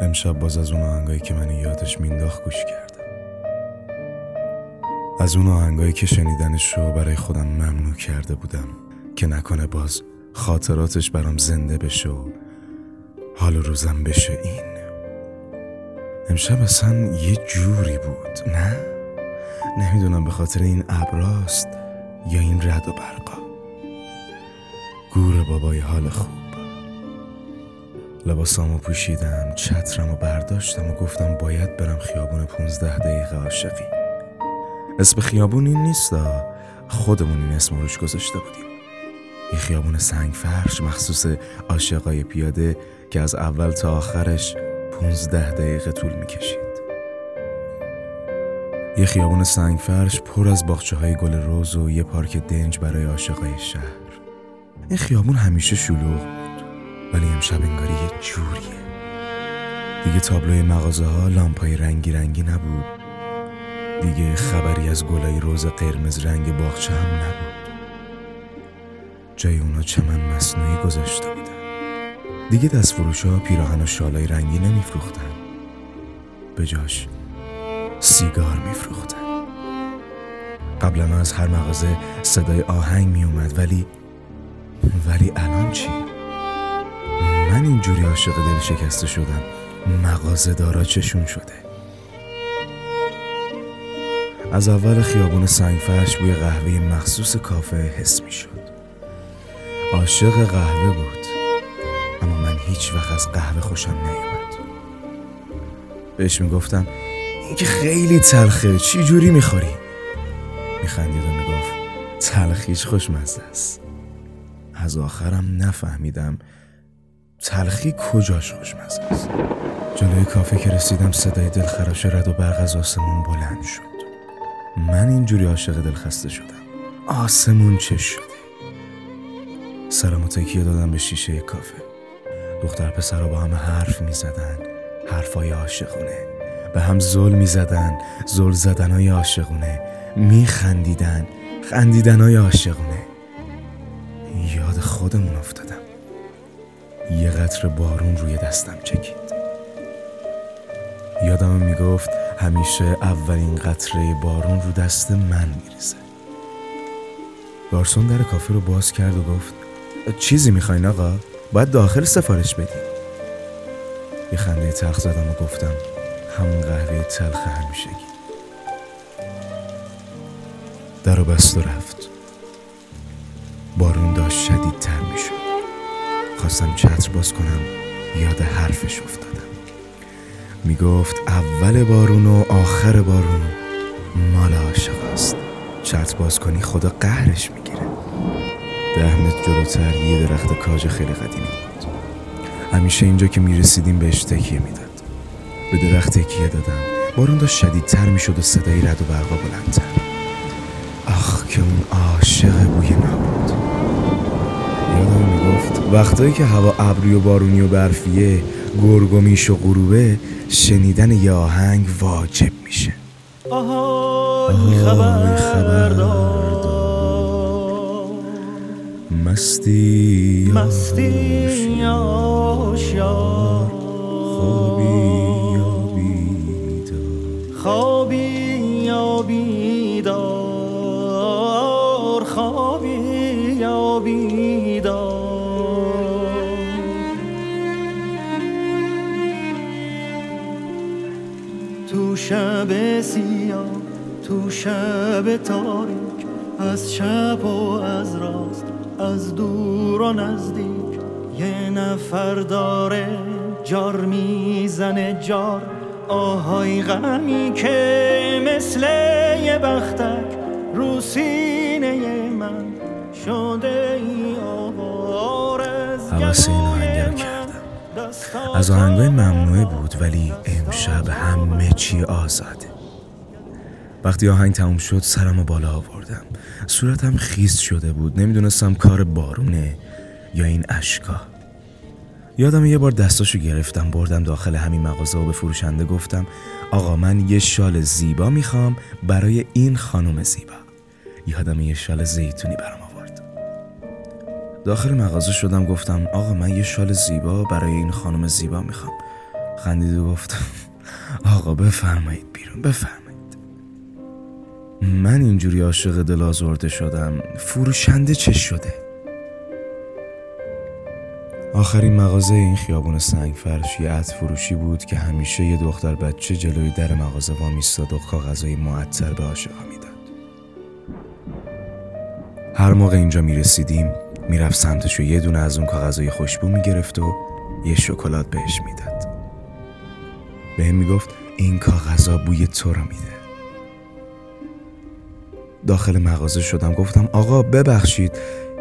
امشب باز از اون آهنگایی که من یادش مینداخت گوش کردم. از اون آهنگایی که شنیدنش رو برای خودم ممنوع کرده بودم که نکنه باز خاطراتش برام زنده بشه و حال روزم بشه این. امشب اصلا یه جوری بود نه؟ نمی‌دونم به خاطر این ابراست یا این رد و برقا. گور بابای حال خوب. لباسامو پوشیدم چترمو برداشتم و گفتم باید برم خیابون پونزده دقیقه عاشقی. اسم خیابون این نیستا خودمون این اسم روش گذاشته بودیم. یه خیابون سنگ فرش مخصوص عاشقای پیاده که از اول تا آخرش پونزده دقیقه طول می‌کشید. یه خیابون سنگ فرش پر از باخچه های گل روز و یه پارک دنج برای عاشقای شهر. این خیابون همیشه شلوغ ولی امشب انگاری یه جوریه. دیگه تابلوی مغازه ها لامپای رنگی رنگی نبود. دیگه خبری از گلای روز قرمز رنگ باغچه هم نبود. جای اونا چمن مصنوعی گذاشته بودن. دیگه دست فروش ها پیراهن و شالای رنگی نمیفروختن. به جاش سیگار میفروختن. قبلا از هر مغازه صدای آهنگ میومد ولی ولی الان چی؟ من اینجوری عاشق دل شکسته شدم. مغازه دارا چشون شده. از اول خیابون سنگفرش بوی قهوه مخصوص کافه حس می شد عاشق قهوه بود. اما من هیچ وقت از قهوه خوشم نیومد. بهش می‌گفتم این که خیلی تلخه چی جوری می‌خوری؟ میخندید و می‌گفت تلخیش خوشمزه است. از آخرم نفهمیدم تلخی کجاش خوشمزه است؟ جلوی کافه که رسیدم صدای دلخراش رد و برق از آسمون بلند شد. من اینجوری عاشق دل خسته شدم. آسمون چه شده سلام و تکیه دادم به شیشه کافه. دختر پسر با هم حرف می زدن حرفای عاشقونه. به هم زل می زدن زل زدنای عاشقونه. می خندیدن خندیدنای عاشقونه. یاد خودمون افتادم یه قطر بارون روی دستم چکید. یادم می‌گفت همیشه اولین قطره بارون رو دست من میریزه. گارسون در کافه رو باز کرد و گفت چیزی می‌خواین آقا؟ باید داخل سفارش بدیم یه خنده تلخ زدم و گفتم همون قهوه تلخ همیشگی. در و بست و رفت. بارون داشت شدیدتر می‌شد. خواستم چتر باز کنم یاد حرفش افتادم. می‌گفت اول بارون و آخر بارون مال عاشق است. چتر باز کنی خدا قهرش می‌گیره. ده متر جلوتر یه درخت کاج خیلی قدیمی بود. همیشه اینجا که می‌رسیدیم بهش تکیه می‌داد. به درخت تکیه دادم. بارون داشت شدیدتر می‌شد و صدای رد و برقا بلندتر. آخ که اون عاشق بوی نبود یادم می‌گفت وقتایی که هوا ابری و بارونی و برفیه گرگ و میش و غروبه شنیدن یه آهنگ واجب میشه. آهای خبر, خبر مستی مستی آشیار خوابی تو شب سیاه تو شب تاریک از شب و از راست از دور و نزدیک. یه نفر داره جار می‌زنه جار آهای غمی که مثل یه بختک رو سینه من شده ای آوار از رو کردم از آهنگای ممنوعه بود ولی امشب همه چی آزاده وقتی آهنگ تموم شد سرم بالا آوردم. صورتم خیس شده بود. نمی‌دونستم کار بارونه یا این اشکا. یادم یه بار دستاشو گرفتم بردم داخل همین مغازه و به فروشنده گفتم آقا من یه شال زیبا می‌خوام برای این خانم زیبا. یادم یه شال زیتونی برام داخل مغازه شدم گفتم آقا من یه شال زیبا برای این خانم زیبا می‌خوام. خندید و گفت آقا بفرمایید بیرون بفرمایید. من اینجوری عاشق دل آزرده شدم فروشنده چه شده؟ آخرین مغازه این خیابون سنگ فرش یه فروشی بود که همیشه یه دختر بچه جلوی در مغازه وا میستاد و کاغذهای معطر به عاشقا می‌داد. هر موقع اینجا می‌رسیدیم می‌رفت سمتش و یه دونه از اون کاغذهای خوشبو می‌گرفت و یه شکلات بهش می‌داد. به می‌گفت این کاغذها بوی تو رو میده. داخل مغازه شدم گفتم آقا ببخشید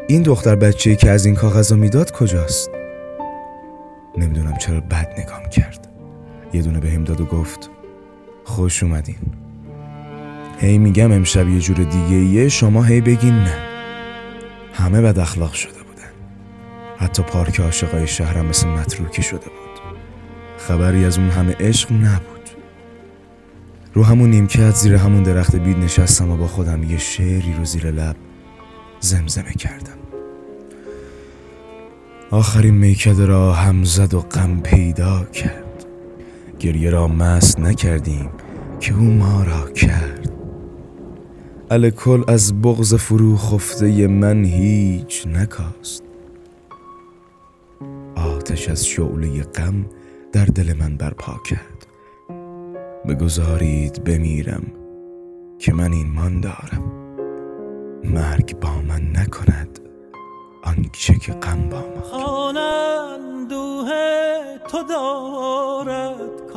این دختر بچه‌ای که از این کاغذا می‌داد کجاست؟ نمی‌دونم چرا بد نگام کرد. یه دونه بهم داد و گفت خوش اومدین. هی میگم امشب یه جور دیگه ایه شما هی بگین نه. همه بد اخلاق شده بودن. حتی پارک عاشقای شهرم مثل متروکی شده بود. خبری از اون همه عشق نبود. رو همون نیمکت زیر همون درخت بید نشستم و با خودم یه شعری رو زیر لب زمزمه کردم. آخرین میکده را هم زد و غم پیدا کرد. گریه را مست نکردیم که او ما را کرد. الکل از بغز فرو خفته من هیچ نکاست. آتش از شعله غم در دل من برپا کرد. بگذارید بمیرم که من این دارم. مرگ با من نکند آنچه که غم با من. دوه تو دارد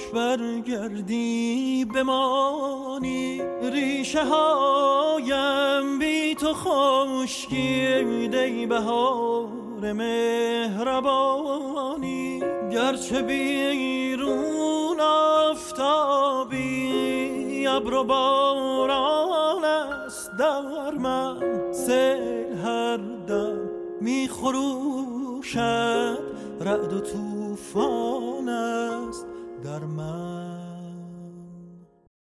کاش برگردی بمانی ریشه هایم. بی تو خشکی بهار مهربانی. گرچه بیرون آفتابی ابر و باران است در من سیل هر دم میخروشد رعد و طوفان است. در من